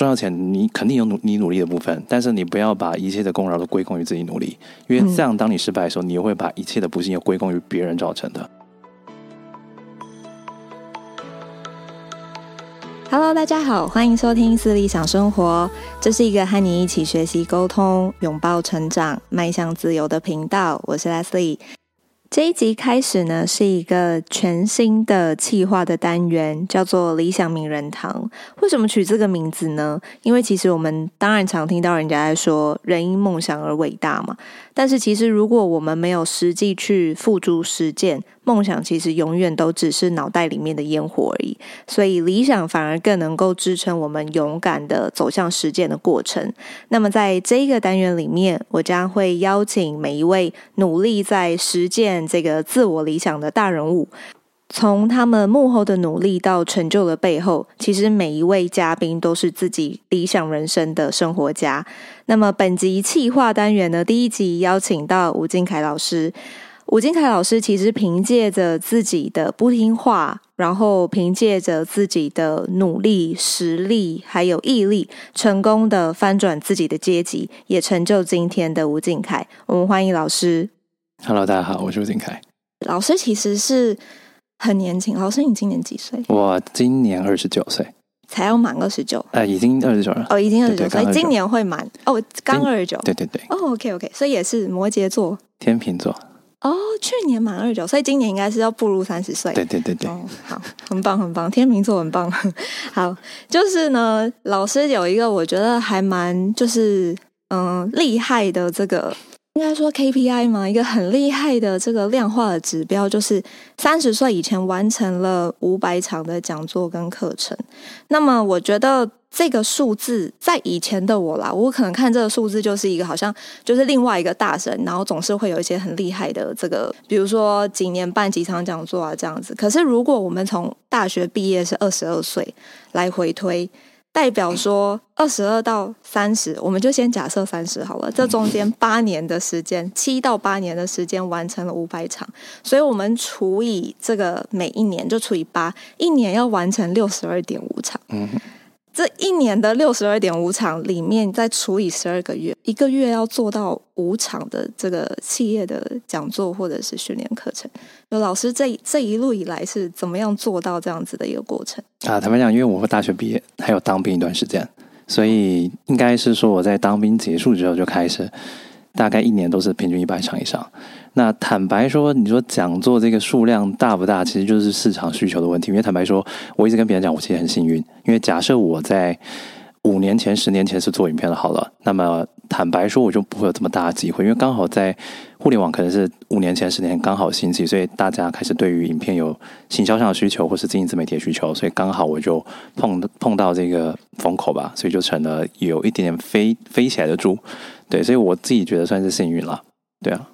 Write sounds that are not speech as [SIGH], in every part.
赚到钱，你肯定有努你努力的部分，但是你不要把一切的功劳都归功于自己努力，因为这样，当你失败的时候，你又会把一切的不幸又归功于别人造成的。Hello，大家好，欢迎收听私理想生活，这是一个和你一起学习沟通、拥抱成长、迈向自由的频道，我是 Leslie。这一集开始呢，是一个全新的企划的单元，叫做“理想名人堂”。为什么取这个名字呢？因为其实我们当然常听到人家在说“人因梦想而伟大”嘛。但是其实如果我们没有实际去付诸实践，梦想其实永远都只是脑袋里面的烟火而已，所以理想反而更能够支撑我们勇敢的走向实践的过程。那么在这一个单元里面，我将会邀请每一位努力在实践这个自我理想的大人物，从他们幕后的努力到成就的背后，其实每一位嘉宾都是自己理想人生的生活家。那么本集企划单元呢，第一集邀请到吴金凯老师。吴金凯老师其实凭借着自己的不听话，然后凭借着自己的努力、实力还有毅力，成功的翻转自己的阶级，也成就今天的吴金凯。我们欢迎老师。Hello，大家好，我是吴金凯。老师其实是很年轻，老师你今年几岁？我今年二十九岁，才要满二十九。呃，已经二十九了。哦，已经二十九，所以今年会满哦，刚二十九。对对对。哦，OK，OK，所以也是摩羯座、天秤座。哦，去年满二十九，所以今年应该是要步入三十岁。对对对对，哦，好，很棒很棒，天秤座很棒。[LAUGHS] 好，就是呢，老师有一个我觉得还蛮就是嗯厉害的这个。应该说 KPI 嘛，一个很厉害的这个量化的指标，就是三十岁以前完成了五百场的讲座跟课程。那么，我觉得这个数字在以前的我啦，我可能看这个数字就是一个好像就是另外一个大神，然后总是会有一些很厉害的这个，比如说几年办几场讲座啊这样子。可是，如果我们从大学毕业是二十二岁来回推。代表说，二十二到三十，我们就先假设三十好了。这中间 [LAUGHS] 八年的时间，七到八年的时间完成了五百场，所以我们除以这个每一年就除以八，一年要完成六十二点五场。嗯。这一年的六十二点五场里面，再除以十二个月，一个月要做到五场的这个企业的讲座或者是训练课程。有老师这这一路以来是怎么样做到这样子的一个过程？啊，坦白讲，因为我大学毕业还有当兵一段时间，所以应该是说我在当兵结束之后就开始，大概一年都是平均一百场以上。那坦白说，你说讲座这个数量大不大，其实就是市场需求的问题。因为坦白说，我一直跟别人讲，我其实很幸运。因为假设我在五年前、十年前是做影片的，好了，那么坦白说，我就不会有这么大的机会。因为刚好在互联网可能是五年前、十年刚好兴起，所以大家开始对于影片有行销上的需求，或是经营自媒体的需求，所以刚好我就碰碰到这个风口吧，所以就成了有一点点飞飞起来的猪。对，所以我自己觉得算是幸运了。对啊。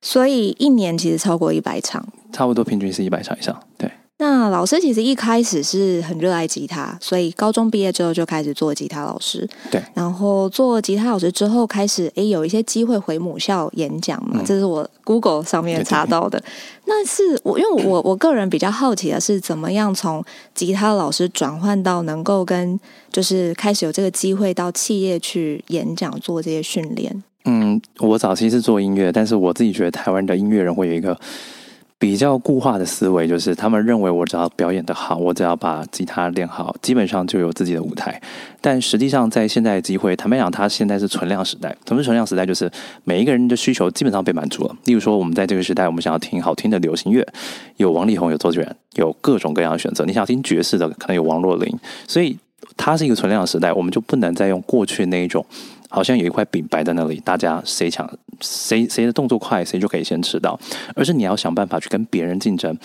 所以一年其实超过一百场，差不多平均是一百场以上。对，那老师其实一开始是很热爱吉他，所以高中毕业之后就开始做吉他老师。对，然后做吉他老师之后，开始诶有一些机会回母校演讲嘛，嗯、这是我 Google 上面查到的。对对对，那是我因为我我个人比较好奇的是，怎么样从吉他老师转换到能够跟就是开始有这个机会到企业去演讲做这些训练。嗯，我早期是做音乐，但是我自己觉得台湾的音乐人会有一个比较固化的思维，就是他们认为我只要表演得好，我只要把吉他练好，基本上就有自己的舞台。但实际上，在现在的机会，坦白讲，它现在是存量时代。什么是存量时代？就是每一个人的需求基本上被满足了。例如说，我们在这个时代，我们想要听好听的流行乐，有王力宏，有周杰伦，有各种各样的选择。你想听爵士的，可能有王若琳。所以。它是一个存量的时代，我们就不能再用过去那一种。好像有一块饼摆在那里，大家谁抢谁谁的动作快，谁就可以先吃到。而是你要想办法去跟别人竞争。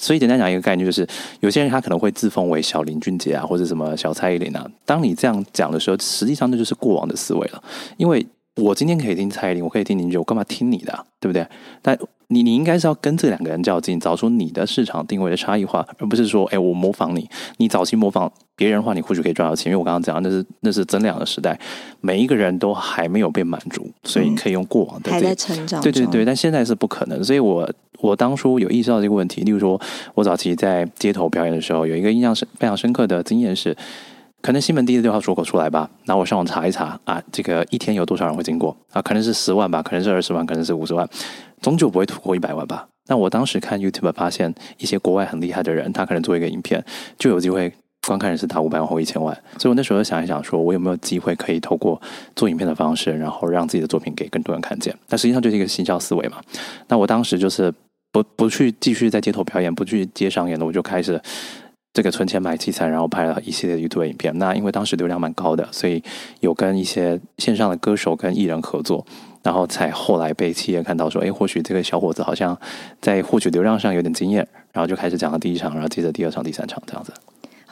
所以简单讲一个概念，就是有些人他可能会自封为小林俊杰啊，或者什么小蔡依林啊。当你这样讲的时候，实际上那就是过往的思维了。因为我今天可以听蔡依林，我可以听林俊，我干嘛听你的啊？对不对？但你你应该是要跟这两个人较劲，找出你的市场定位的差异化，而不是说，哎，我模仿你，你早期模仿。别人的话，你或许可以赚到钱，因为我刚刚讲的那是那是增量的时代，每一个人都还没有被满足，所以可以用过往的、嗯、还在成长，对对对，但现在是不可能，所以我我当初有意识到这个问题。例如说，我早期在街头表演的时候，有一个印象深非常深刻的经验是，可能西门第一六号出口出来吧，那我上网查一查啊，这个一天有多少人会经过啊？可能是十万吧，可能是二十万，可能是五十万，终究不会突破一百万吧。那我当时看 YouTube 发现一些国外很厉害的人，他可能做一个影片就有机会。观看人次达五百万或一千万，所以我那时候想一想，说我有没有机会可以透过做影片的方式，然后让自己的作品给更多人看见。但实际上就是一个行销思维嘛。那我当时就是不不去继续在街头表演，不去接商演的，我就开始这个存钱买器材，然后拍了一系列 YouTube 影片。那因为当时流量蛮高的，所以有跟一些线上的歌手跟艺人合作，然后才后来被企业看到说，哎，或许这个小伙子好像在获取流量上有点经验，然后就开始讲了第一场，然后接着第二场、第三场这样子。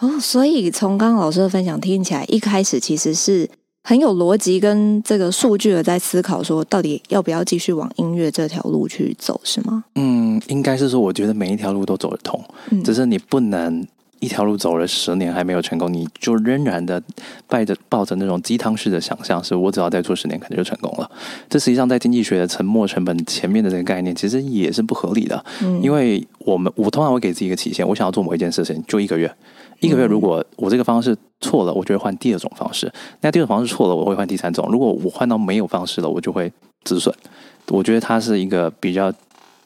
哦，所以从刚刚老师的分享听起来，一开始其实是很有逻辑跟这个数据的在思考，说到底要不要继续往音乐这条路去走，是吗？嗯，应该是说，我觉得每一条路都走得通，嗯，只是你不能一条路走了十年还没有成功，你就仍然的抱着抱着那种鸡汤式的想象，是我只要再做十年，可能就成功了。这实际上在经济学的沉没成本前面的这个概念，其实也是不合理的，嗯，因为我们我通常会给自己一个期限，我想要做某一件事情，就一个月。一个月，如果我这个方式错了，我就会换第二种方式。那第二种方式错了，我会换第三种。如果我换到没有方式了，我就会止损。我觉得它是一个比较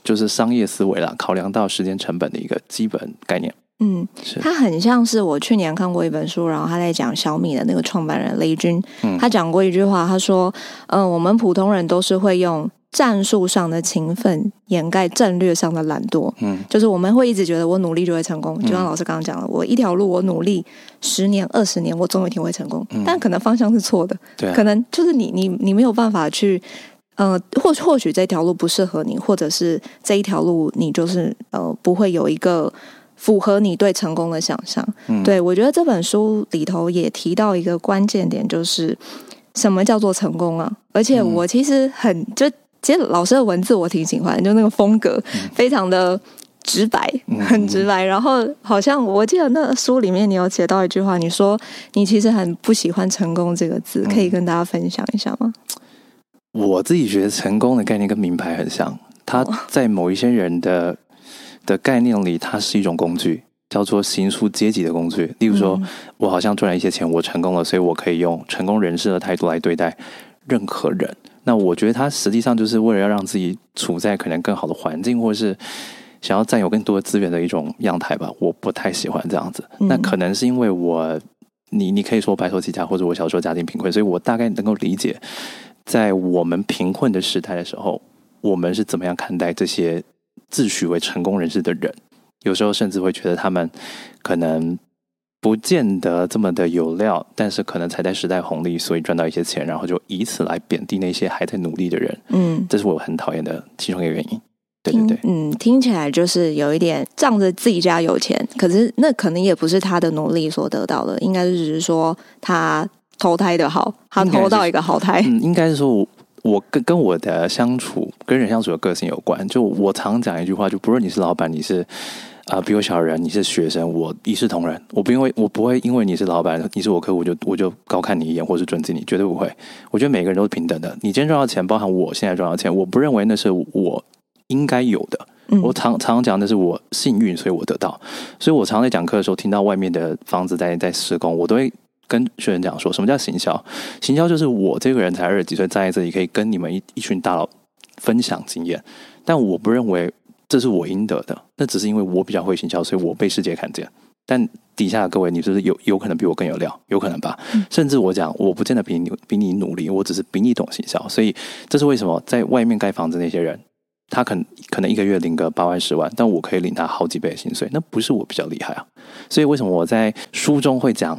就是商业思维啦，考量到时间成本的一个基本概念。嗯，他很像是我去年看过一本书，然后他在讲小米的那个创办人雷军，嗯，他讲过一句话，他说：“嗯、呃，我们普通人都是会用。”战术上的勤奋掩盖战略上的懒惰，嗯，就是我们会一直觉得我努力就会成功，就像老师刚刚讲的，我一条路我努力十年二十年，我总有一天会成功，嗯，但可能方向是错的，对，可能就是你你你没有办法去，呃，或或许这条路不适合你，或者是这一条路你就是呃不会有一个符合你对成功的想象，嗯，对，我觉得这本书里头也提到一个关键点，就是什么叫做成功啊？而且我其实很就。其实老师的文字我挺喜欢，就那个风格非常的直白，很直白。然后好像我记得那书里面你有写到一句话，你说你其实很不喜欢“成功”这个字，可以跟大家分享一下吗？我自己觉得成功的概念跟名牌很像，它在某一些人的的概念里，它是一种工具，叫做形塑阶级的工具。例如说，我好像赚了一些钱，我成功了，所以我可以用成功人士的态度来对待任何人。那我觉得它实际上就是为了要让自己处在可能更好的环境，或者是想要占有更多的资源的一种样态吧。我不太喜欢这样子。那可能是因为我，你你可以说白手起家，或者我小时候家庭贫困，所以我大概能够理解，在我们贫困的时代的时候，我们是怎么样看待这些自诩为成功人士的人。有时候甚至会觉得他们可能。不见得这么的有料，但是可能踩在时代红利，所以赚到一些钱，然后就以此来贬低那些还在努力的人。嗯，这是我很讨厌的其中一个原因。对对对，嗯，听起来就是有一点仗着自己家有钱，可是那可能也不是他的努力所得到的，应该是只是说他投胎的好，他投到一个好胎。嗯，应该是说我我跟跟我的相处，跟人相处的个性有关。就我常讲一句话，就不论你是老板，你是。啊、呃，比我小的人，你是学生，我一视同仁。我不因为我不会因为你是老板，你是我客户，我就我就高看你一眼，或是尊敬你，绝对不会。我觉得每个人都是平等的。你今天赚到钱，包含我现在赚到钱，我不认为那是我应该有的。嗯、我常常讲的是我幸运，所以我得到。所以我常在讲课的时候，听到外面的房子在在施工，我都会跟学员讲说，什么叫行销？行销就是我这个人才二十几岁站在这里，可以跟你们一一群大佬分享经验，但我不认为。这是我应得的，那只是因为我比较会行销，所以我被世界看见。但底下的各位，你是不是有有可能比我更有料？有可能吧。嗯、甚至我讲，我不见得比你比你努力，我只是比你懂行销。所以这是为什么在外面盖房子那些人，他可能可能一个月领个八万十万，但我可以领他好几倍的薪水，那不是我比较厉害啊。所以为什么我在书中会讲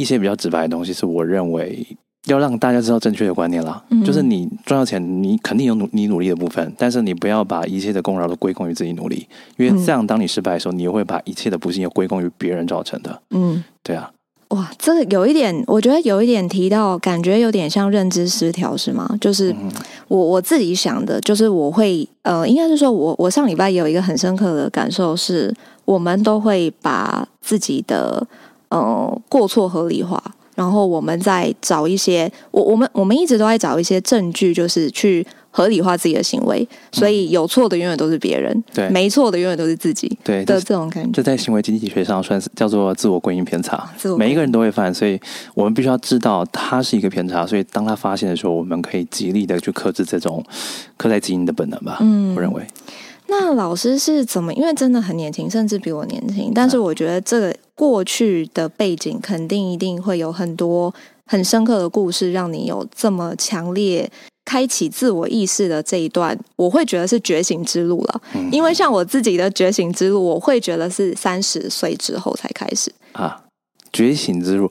一些比较直白的东西，是我认为要让大家知道正确的观念啦。嗯、就是你赚到钱，你肯定有努你努力的部分，但是你不要把一切的功劳都归功于自己努力，因为这样当你失败的时候，你又会把一切的不幸又归功于别人造成的。嗯，对啊。哇，这个有一点，我觉得有一点提到，感觉有点像认知失调，是吗？就是我我自己想的，就是我会呃，应该是说我我上礼拜有一个很深刻的感受是，我们都会把自己的呃过错合理化，然后我们再找一些，我我们我们一直都在找一些证据，就是去。合理化自己的行为，所以有错的永远都是别人，对、嗯，没错的永远都是自己，对的这种感觉。这在行为经济学上算是叫做自我归因偏差，每一个人都会犯，所以我们必须要知道它是一个偏差。所以当他发现的时候，我们可以极力的去克制这种刻在基因的本能吧。嗯，我认为。那老师是怎么？因为真的很年轻，甚至比我年轻，但是我觉得这个过去的背景肯定一定会有很多很深刻的故事，让你有这么强烈。开启自我意识的这一段，我会觉得是觉醒之路了。嗯、因为像我自己的觉醒之路，我会觉得是三十岁之后才开始啊。觉醒之路，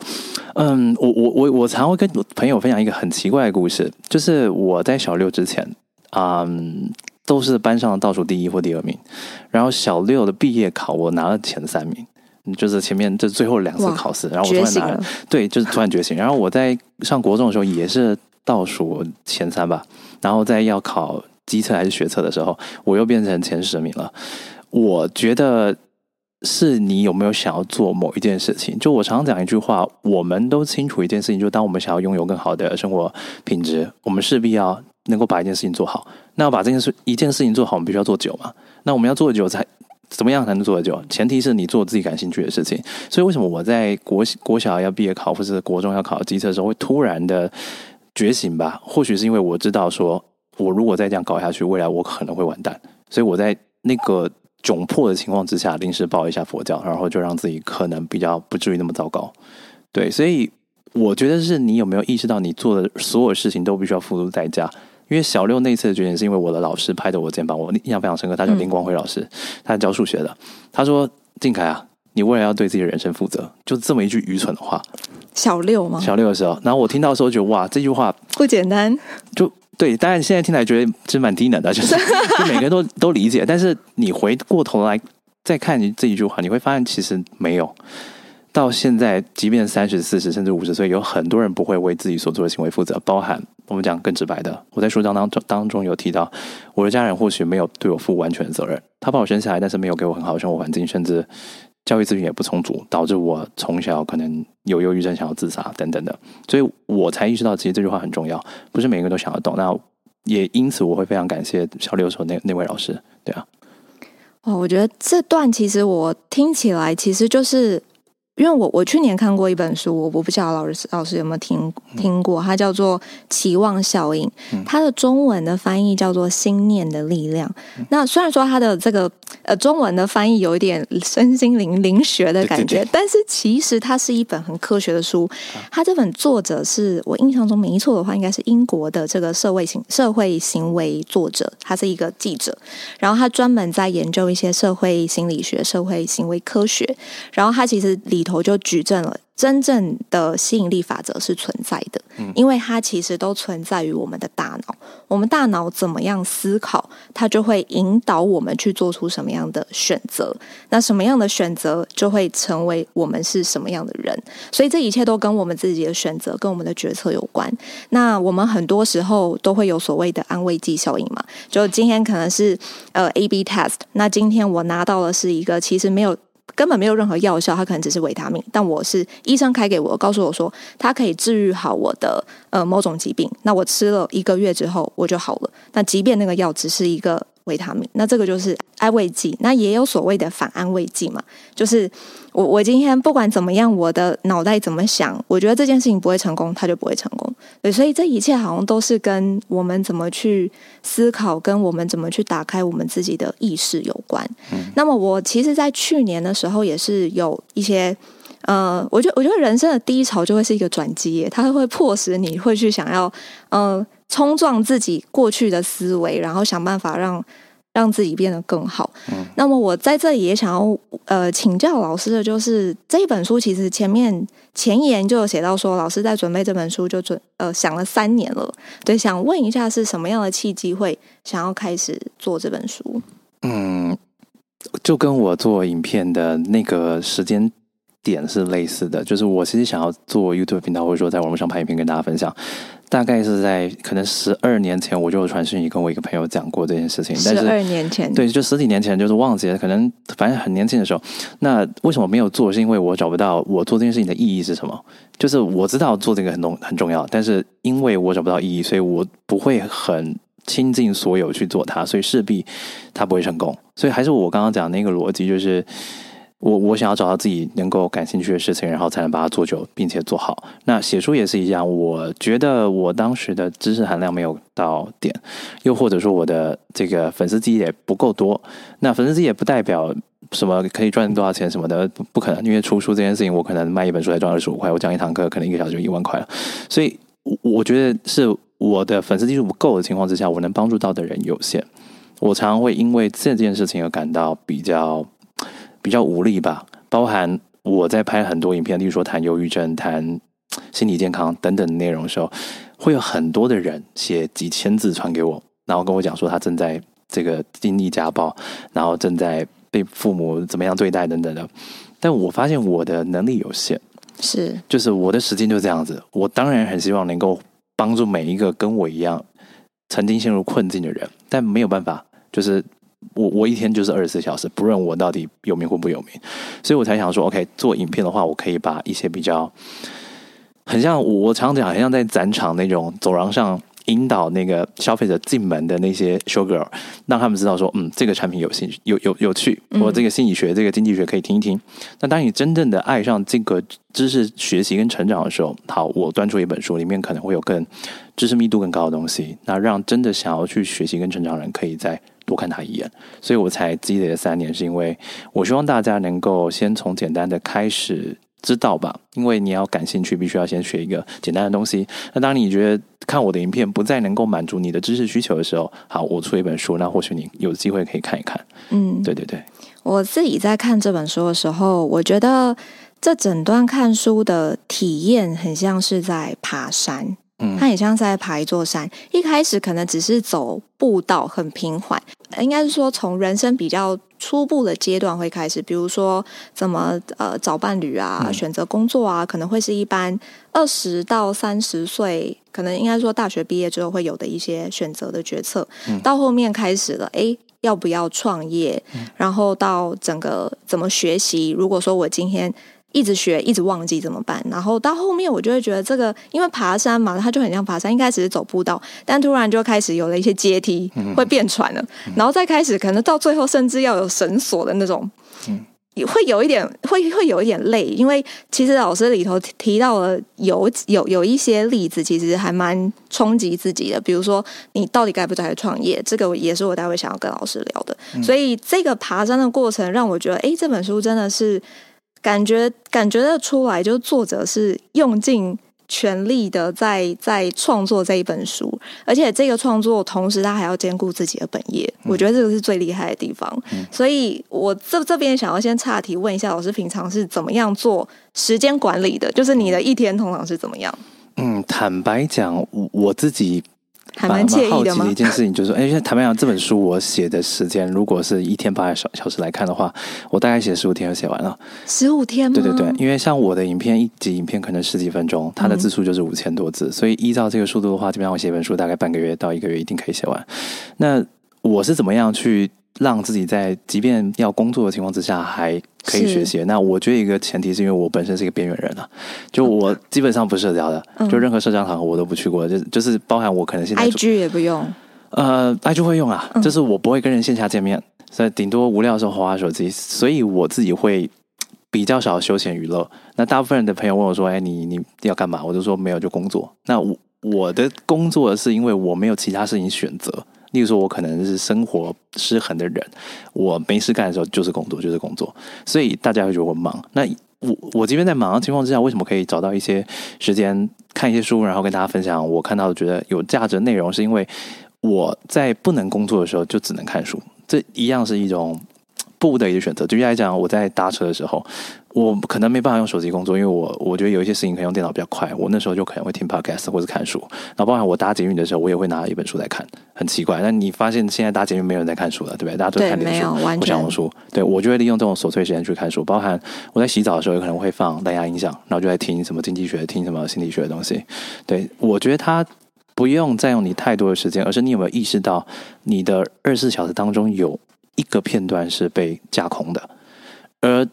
嗯，我我我我常会跟朋友分享一个很奇怪的故事，就是我在小六之前，嗯，都是班上的倒数第一或第二名，然后小六的毕业考我拿了前三名，就是前面这最后两次考试，然后我突然拿了，对，就是突然觉醒。然后我在上国中的时候也是。倒数前三吧，然后在要考机测还是学测的时候，我又变成前十名了。我觉得是你有没有想要做某一件事情？就我常常讲一句话，我们都清楚一件事情，就当我们想要拥有更好的生活品质，我们势必要能够把一件事情做好。那要把这件事一件事情做好，我们必须要做久嘛。那我们要做久才怎么样才能做得久？前提是你做自己感兴趣的事情。所以为什么我在国 [LAUGHS] 国小要毕业考，或是国中要考机测的时候，会突然的？觉醒吧，或许是因为我知道，说我如果再这样搞下去，未来我可能会完蛋，所以我在那个窘迫的情况之下，临时报一下佛教，然后就让自己可能比较不至于那么糟糕。对，所以我觉得是你有没有意识到，你做的所有事情都必须要付出代价。因为小六那次的决定，是因为我的老师拍着我肩膀，我印象非常深刻。他叫林光辉老师，他是教数学的。他说：“靖凯啊，你未来要对自己的人生负责。”就这么一句愚蠢的话。小六吗？小六的时候，然后我听到的时候觉得哇，这句话不简单。就对，当然现在听来觉得其实蛮低能的，就是 [LAUGHS] 就每个人都都理解。但是你回过头来再看你这一句话，你会发现其实没有。到现在，即便三十、四十甚至五十岁，有很多人不会为自己所做的行为负责，包含我们讲更直白的，我在书章当中当中有提到，我的家人或许没有对我负完全责任，他把我生下来，但是没有给我很好的生活环境，甚至。教育资源也不充足，导致我从小可能有忧郁症，想要自杀等等的，所以我才意识到，其实这句话很重要，不是每个人都想得懂。那也因此，我会非常感谢小六所那那位老师，对啊。哦，我觉得这段其实我听起来，其实就是。因为我我去年看过一本书，我我不晓得老师老师有没有听听过，它叫做《期望效应》，它的中文的翻译叫做“心念的力量”。那虽然说它的这个呃中文的翻译有一点身心灵灵学的感觉，对对对，但是其实它是一本很科学的书。它这本作者是我印象中没错的话，应该是英国的这个社会行社会行为作者，他是一个记者，然后他专门在研究一些社会心理学、社会行为科学，然后他其实里。头就举证了，真正的吸引力法则是存在的，因为它其实都存在于我们的大脑。我们大脑怎么样思考，它就会引导我们去做出什么样的选择。那什么样的选择，就会成为我们是什么样的人。所以这一切都跟我们自己的选择、跟我们的决策有关。那我们很多时候都会有所谓的安慰剂效应嘛？就今天可能是呃 A/B test，那今天我拿到的是一个其实没有。根本没有任何药效，它可能只是维他命。但我是医生开给我，告诉我说它可以治愈好我的呃某种疾病。那我吃了一个月之后，我就好了。那即便那个药只是一个。维他命，那这个就是安慰剂。那也有所谓的反安慰剂嘛，就是我我今天不管怎么样，我的脑袋怎么想，我觉得这件事情不会成功，它就不会成功。对，所以这一切好像都是跟我们怎么去思考，跟我们怎么去打开我们自己的意识有关。嗯。那么我其实，在去年的时候，也是有一些呃，我觉得我觉得人生的低潮就会是一个转机耶，它会迫使你会去想要呃。冲撞自己过去的思维，然后想办法让让自己变得更好。嗯，那么我在这里也想要呃请教老师的就是这一本书，其实前面前言就有写到说，老师在准备这本书就准呃想了三年了。对，想问一下是什么样的契机会想要开始做这本书？嗯，就跟我做影片的那个时间。点是类似的，就是我其实想要做 YouTube 频道，或者说在网络上拍影片跟大家分享。大概是在可能十二年前，我就有传讯息跟我一个朋友讲过这件事情。十二年前，对，就十几年前，就是忘记了，可能反正很年轻的时候。那为什么没有做？是因为我找不到我做这件事情的意义是什么？就是我知道做这个很重很重要，但是因为我找不到意义，所以我不会很倾尽所有去做它，所以势必它不会成功。所以还是我刚刚讲的那个逻辑，就是。我我想要找到自己能够感兴趣的事情，然后才能把它做久，并且做好。那写书也是一样，我觉得我当时的知识含量没有到点，又或者说我的这个粉丝积也不够多。那粉丝积也不代表什么可以赚多少钱什么的，不不可能。因为出书这件事情，我可能卖一本书才赚二十五块，我讲一堂课可能一个小时就一万块了。所以我觉得是我的粉丝基数不够的情况之下，我能帮助到的人有限。我常常会因为这件事情而感到比较。比较无力吧，包含我在拍很多影片，例如说谈忧郁症、谈心理健康等等的内容的时候，会有很多的人写几千字传给我，然后跟我讲说他正在这个经历家暴，然后正在被父母怎么样对待等等的。但我发现我的能力有限，是，就是我的时间就这样子。我当然很希望能够帮助每一个跟我一样曾经陷入困境的人，但没有办法，就是。我我一天就是二十四小时，不论我到底有名或不有名，所以我才想说，OK，做影片的话，我可以把一些比较很像我常常讲，很像在展场那种走廊上引导那个消费者进门的那些 show girl，让他们知道说，嗯，这个产品有兴趣，有有有趣，我这个心理学、这个经济学可以听一听。那当你真正的爱上这个知识学习跟成长的时候，好，我端出一本书，里面可能会有更知识密度更高的东西，那让真的想要去学习跟成长的人可以在。多看他一眼，所以我才积累了三年，是因为我希望大家能够先从简单的开始知道吧，因为你要感兴趣，必须要先学一个简单的东西。那当你觉得看我的影片不再能够满足你的知识需求的时候，好，我出一本书，那或许你有机会可以看一看。嗯，对对对。我自己在看这本书的时候，我觉得这整段看书的体验很像是在爬山。嗯，它也像是在爬一座山。一开始可能只是走步道，很平缓。应该是说，从人生比较初步的阶段会开始，比如说怎么呃找伴侣啊，嗯、选择工作啊，可能会是一般二十到三十岁，可能应该说大学毕业之后会有的一些选择的决策。嗯、到后面开始了，诶，要不要创业？嗯、然后到整个怎么学习？如果说我今天。一直学，一直忘记怎么办？然后到后面，我就会觉得这个，因为爬山嘛，它就很像爬山。一开始是走步道，但突然就开始有了一些阶梯，会变喘了。嗯、然后再开始，可能到最后，甚至要有绳索的那种，嗯、会有一点，会会有一点累。因为其实老师里头提到了有有有一些例子，其实还蛮冲击自己的。比如说，你到底该不该创业？这个也是我待会想要跟老师聊的。嗯、所以这个爬山的过程，让我觉得，哎，这本书真的是。感觉感觉得出来，就是作者是用尽全力的在在创作这一本书，而且这个创作同时他还要兼顾自己的本业，嗯、我觉得这个是最厉害的地方。嗯、所以我这这边想要先岔题问一下老师，平常是怎么样做时间管理的？就是你的一天通常是怎么样？嗯，坦白讲，我自己。还蛮惬意的吗？好奇的一件事情就是说，哎，坦白讲，这本书我写的时间，如果是一天八个小小时来看的话，我大概写十五天就写完了。十五天吗？对对对，因为像我的影片，一集影片可能十几分钟，它的字数就是五千多字，嗯、所以依照这个速度的话，基本上我写一本书大概半个月到一个月一定可以写完。那我是怎么样去？让自己在即便要工作的情况之下还可以学习。那我觉得一个前提是因为我本身是一个边缘人啊，就我基本上不社交的，嗯、就任何社交场合我都不去过，就就是包含我可能现在 IG 也不用，呃，IG 会用啊，嗯、就是我不会跟人线下见面，所以顶多无聊的时候滑滑手机，所以我自己会比较少休闲娱乐。那大部分人的朋友问我说：“哎，你你要干嘛？”我就说没有，就工作。那我我的工作是因为我没有其他事情选择。例如说，我可能是生活失衡的人，我没事干的时候就是工作，就是工作，所以大家会觉得我忙。那我我这边在忙的情况之下，为什么可以找到一些时间看一些书，然后跟大家分享我看到觉得有价值的内容？是因为我在不能工作的时候就只能看书，这一样是一种不得已的选择。举例来讲，我在搭车的时候。我可能没办法用手机工作，因为我我觉得有一些事情可以用电脑比较快。我那时候就可能会听 podcast 或者看书。然后包含我搭捷运的时候，我也会拿一本书来看，很奇怪。但你发现现在搭捷运没有人在看书了，对不对？大家都在看电视、或小红书。对，我就会利用这种琐碎时间去看书。包含我在洗澡的时候，有可能会放蓝牙音响，然后就在听什么经济学、听什么心理学的东西。对，我觉得它不用占用你太多的时间，而是你有没有意识到你的二十四小时当中有一个片段是被架空的，而。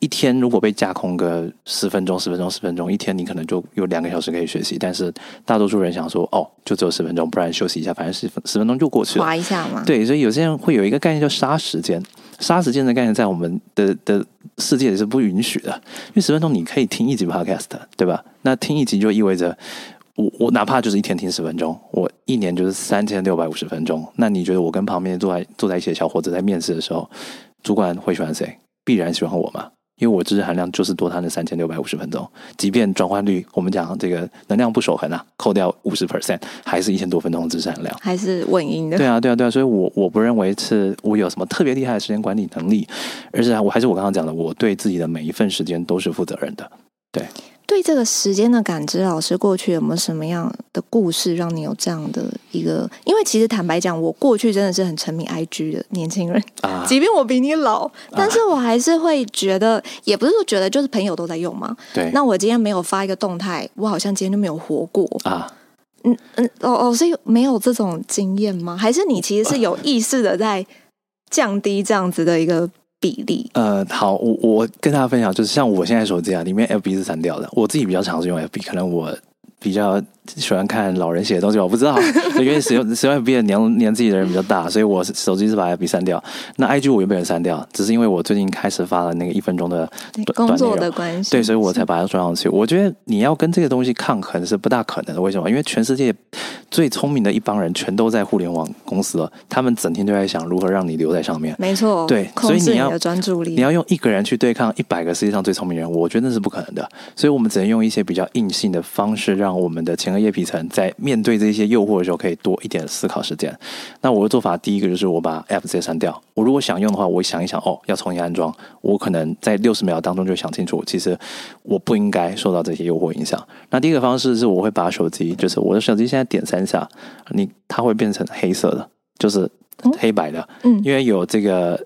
一天如果被架空个十分钟、十分钟、十分钟，一天你可能就有两个小时可以学习。但是大多数人想说，哦，就只有十分钟，不然休息一下，反正十分十分钟就过去了，划一下嘛。对，所以有些人会有一个概念叫杀时间。杀时间的概念在我们的的世界里是不允许的，因为十分钟你可以听一集 podcast，对吧？那听一集就意味着我我哪怕就是一天听十分钟，我一年就是三千六百五十分钟。那你觉得我跟旁边坐在坐在一起的小伙子在面试的时候，主管会喜欢谁？必然喜欢我嘛？因为我知识含量就是多他那三千六百五十分钟，即便转换率我们讲这个能量不守恒啊，扣掉五十 percent，还是一千多分钟的知识含量，还是稳赢的。对啊，对啊，对啊，所以我我不认为是我有什么特别厉害的时间管理能力，而是我还是我刚刚讲的，我对自己的每一份时间都是负责任的，对。对这个时间的感知，老师过去有没有什么样的故事让你有这样的一个？因为其实坦白讲，我过去真的是很沉迷 IG 的年轻人啊，[LAUGHS] 即便我比你老，但是我还是会觉得，也不是说觉得，就是朋友都在用嘛。对。那我今天没有发一个动态，我好像今天就没有活过啊。嗯嗯，老老师没有这种经验吗？还是你其实是有 [LAUGHS] 意识的在降低这样子的一个？比例呃，好，我我跟大家分享，就是像我现在手机啊，里面 FB 是删掉的，我自己比较常是用 FB，可能我比较。喜欢看老人写的东西，我不知道，[LAUGHS] 因为使用使用 FB 的年年纪的人比较大，所以我手机是把 FB 删掉。那 IG 我又被人删掉，只是因为我最近开始发了那个一分钟的工作的关系，对，所以我才把它装上去。我觉得你要跟这个东西抗衡是不大可能的，为什么？因为全世界最聪明的一帮人全都在互联网公司了，他们整天都在想如何让你留在上面。没错，对，所以你要专注力，你要用一个人去对抗一百个世界上最聪明的人，我觉得那是不可能的。所以我们只能用一些比较硬性的方式，让我们的前额叶皮层在面对这些诱惑的时候，可以多一点思考时间。那我的做法，第一个就是我把 App 直接删掉。我如果想用的话，我想一想，哦，要重新安装，我可能在六十秒当中就想清楚，其实我不应该受到这些诱惑影响。那第一个方式是，我会把手机，就是我的手机现在点三下，你它会变成黑色的，就是黑白的。嗯，因为有这个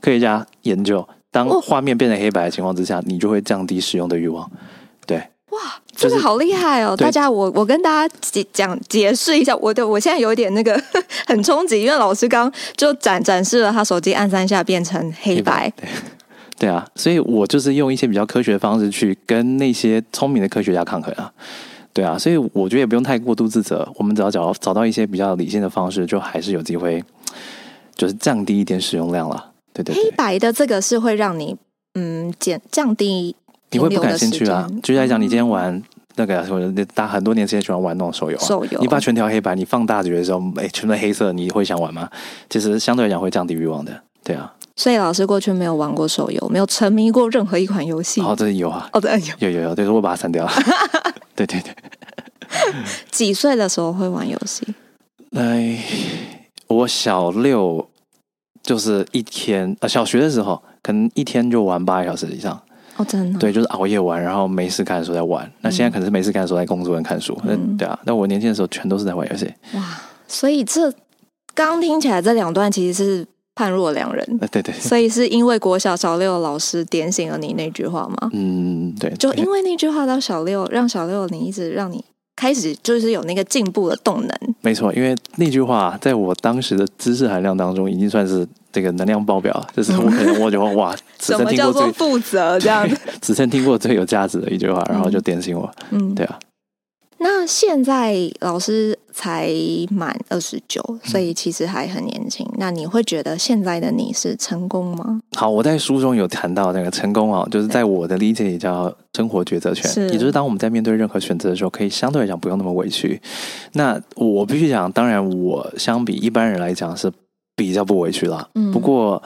科学家研究，当画面变成黑白的情况之下，你就会降低使用的欲望。对。哇，这个好厉害哦！大家，我我跟大家解讲解释一下，我的我现在有点那个 [LAUGHS] 很冲击，因为老师刚就展展示了他手机按三下变成黑白，黑白对，[LAUGHS] 对啊，所以我就是用一些比较科学的方式去跟那些聪明的科学家抗衡啊，对啊，所以我觉得也不用太过度自责，我们只要找找到一些比较理性的方式，就还是有机会，就是降低一点使用量了。对对，对，黑白的这个是会让你嗯减降低。你会不感兴趣啊？举例来讲，你今天玩那个，或者大很多年之前喜欢玩那种手游啊，手游，你把全条黑白，你放大觉的时候，哎，全都黑色，你会想玩吗？其实相对来讲会降低欲望的，对啊。所以老师过去没有玩过手游，没有沉迷过任何一款游戏。哦，这有啊，哦，对，有，有有有，对，我把它删掉了。[LAUGHS] 对对对。几岁的时候会玩游戏？哎，我小六就是一天，呃，小学的时候可能一天就玩八个小时以上。哦，真的？对，就是熬夜玩，然后没事干的时候在玩。那现在可能是没事干的时候在工作跟看书。嗯，对啊。那我年轻的时候全都是在玩游戏。哇，所以这刚听起来这两段其实是判若两人。对对对。[LAUGHS] 所以是因为国小小六老师点醒了你那句话吗？嗯，对。就因为那句话到小六，让小六你一直让你开始就是有那个进步的动能。没错，因为那句话在我当时的知识含量当中已经算是。这个能量爆表，就是我可能我觉得哇，[LAUGHS] 此生听过最负责这样，子，只剩听过最有价值的一句话，然后就点醒我。嗯，对啊。那现在老师才满二十九，所以其实还很年轻。嗯。那你会觉得现在的你是成功吗？好，我在书中有谈到那个成功啊，就是在我的理解里叫生活抉择权，也就是当我们在面对任何选择的时候，可以相对来讲不用那么委屈。那我必须讲，当然我相比一般人来讲是。比较不委屈了，不过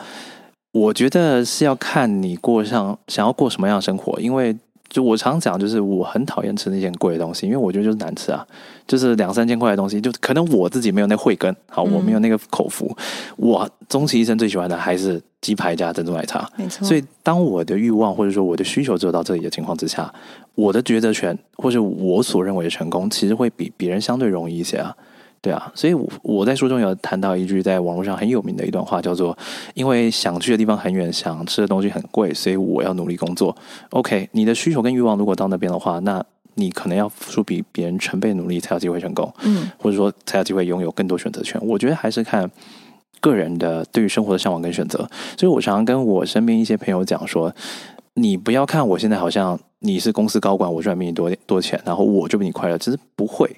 我觉得是要看你过上想要过什么样的生活，因为就我常讲，就是我很讨厌吃那些贵的东西，因为我觉得就是难吃啊，就是两三千块的东西，就可能我自己没有那慧根，好，我没有那个口福，嗯、我终其一生最喜欢的还是鸡排加珍珠奶茶，没错。所以当我的欲望或者说我的需求只有到这里的情况之下，我的抉择权或者我所认为的成功，其实会比别人相对容易一些啊。对啊，所以我我在书中有谈到一句在网络上很有名的一段话，叫做“因为想去的地方很远，想吃的东西很贵，所以我要努力工作。” OK，你的需求跟欲望如果到那边的话，那你可能要付出比别人成倍努力才有机会成功，嗯，或者说才有机会拥有更多选择权。我觉得还是看个人的对于生活的向往跟选择。所以我常常跟我身边一些朋友讲说，你不要看我现在好像你是公司高管，我赚比你多多钱，然后我就比你快乐，其实不会。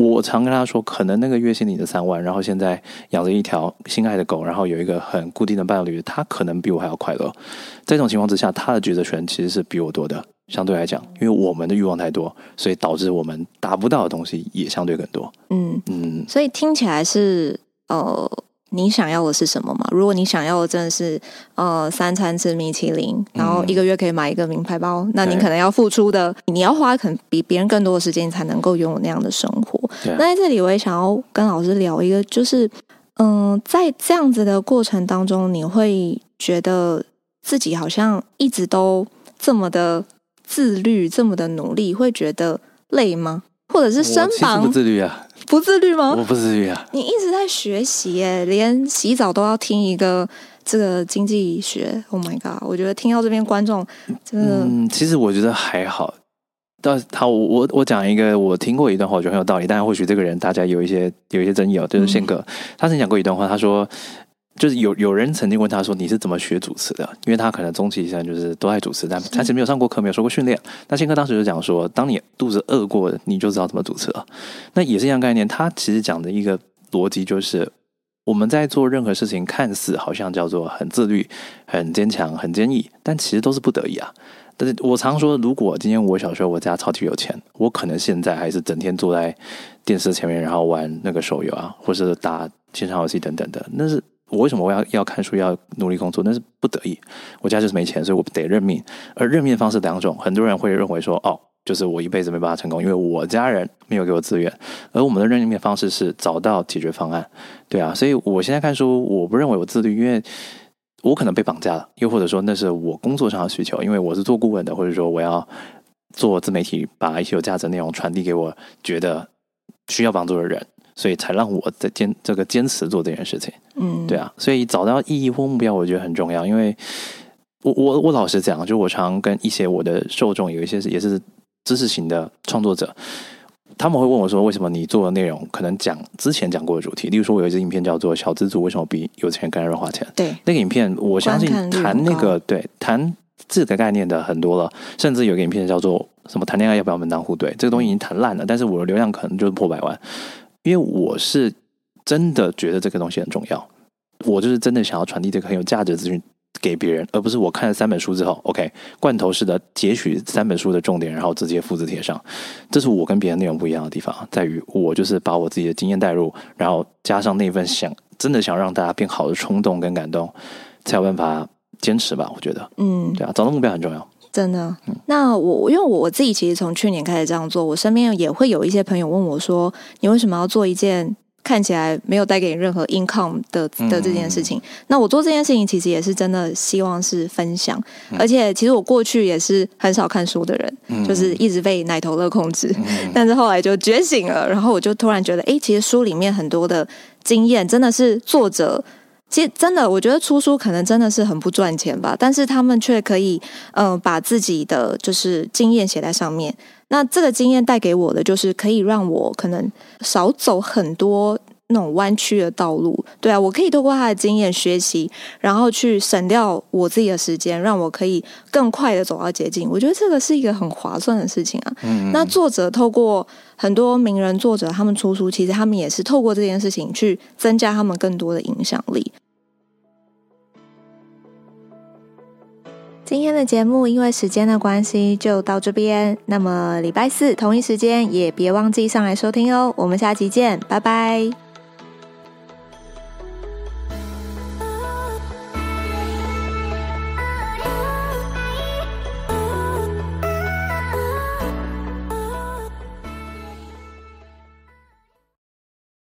我常跟他说，可能那个月薪你的三万，然后现在养着一条心爱的狗，然后有一个很固定的伴侣，他可能比我还要快乐。在这种情况之下，他的抉择权其实是比我多的。相对来讲，因为我们的欲望太多，所以导致我们达不到的东西也相对更多。嗯嗯，所以听起来是呃。你想要的是什么吗？如果你想要的真的是呃三餐吃米其林，然后一个月可以买一个名牌包，嗯、那你可能要付出的，你要花可能比别人更多的时间，才能够拥有那样的生活。那在这里，我也想要跟老师聊一个，就是嗯、呃，在这样子的过程当中，你会觉得自己好像一直都这么的自律，这么的努力，会觉得累吗？或者是身旁不自律啊？不自律吗？我不自律啊！你一直在学习耶，连洗澡都要听一个这个经济学。Oh my god！我觉得听到这边观众真的，嗯，其实我觉得还好。但是他，我我讲一个我听过一段话，我觉得很有道理。但是或许这个人大家有一些有一些争议哦，就是宪哥，嗯、他曾经讲过一段话，他说。就是有有人曾经问他说：“你是怎么学主持的？”因为他可能终其一生就是都爱主持，但他其实没有上过课，没有受过训练。那宪哥当时就讲说：“当你肚子饿过，你就知道怎么主持了。”那也是一样概念。他其实讲的一个逻辑就是，我们在做任何事情，看似好像叫做很自律、很坚强、很坚毅，但其实都是不得已啊。但是我常说，如果今天我小时候我家超级有钱，我可能现在还是整天坐在电视前面，然后玩那个手游啊，或是打线上游戏等等的，那是。我为什么我要要看书，要努力工作？那是不得已，我家就是没钱，所以我得认命。而认命的方式两种，很多人会认为说，哦，就是我一辈子没办法成功，因为我家人没有给我资源。而我们的认命方式是找到解决方案，对啊。所以我现在看书，我不认为我自律，因为我可能被绑架了，又或者说那是我工作上的需求，因为我是做顾问的，或者说我要做自媒体，把一些有价值内容传递给我觉得需要帮助的人。所以才让我在坚这个坚持做这件事情，嗯，对啊，所以找到意义或目标，我觉得很重要。因为我我我老实讲，就我常跟一些我的受众，有一些是也是知识型的创作者，他们会问我说：“为什么你做的内容可能讲之前讲过的主题？例如说，我有一支影片叫做《小资族为什么比有钱人更爱乱花钱》，对，那个影片，我相信谈那个对谈这个概念的很多了，甚至有个影片叫做什么“谈恋爱要不要门当户对”，这个东西已经谈烂了，但是我的流量可能就是破百万。因为我是真的觉得这个东西很重要，我就是真的想要传递这个很有价值的资讯给别人，而不是我看了三本书之后，OK，罐头式的截取三本书的重点，然后直接复制贴上。这是我跟别人内容不一样的地方，在于我就是把我自己的经验带入，然后加上那份想真的想让大家变好的冲动跟感动，才有办法坚持吧。我觉得，嗯，对啊，找到目标很重要。真的，那我因为我自己其实从去年开始这样做，我身边也会有一些朋友问我说：“你为什么要做一件看起来没有带给你任何 income 的的这件事情？”嗯、那我做这件事情其实也是真的希望是分享，嗯、而且其实我过去也是很少看书的人，嗯、就是一直被奶头乐控制，嗯、[LAUGHS] 但是后来就觉醒了，然后我就突然觉得，哎，其实书里面很多的经验真的是作者。其实真的，我觉得出书可能真的是很不赚钱吧，但是他们却可以，嗯、把自己的就是经验写在上面。那这个经验带给我的，就是可以让我可能少走很多。那种弯曲的道路，对啊，我可以透过他的经验学习，然后去省掉我自己的时间，让我可以更快的走到捷径。我觉得这个是一个很划算的事情啊。嗯，那作者透过很多名人作者，他们出书，其实他们也是透过这件事情去增加他们更多的影响力。今天的节目因为时间的关系就到这边，那么礼拜四同一时间也别忘记上来收听哦。我们下期见，拜拜。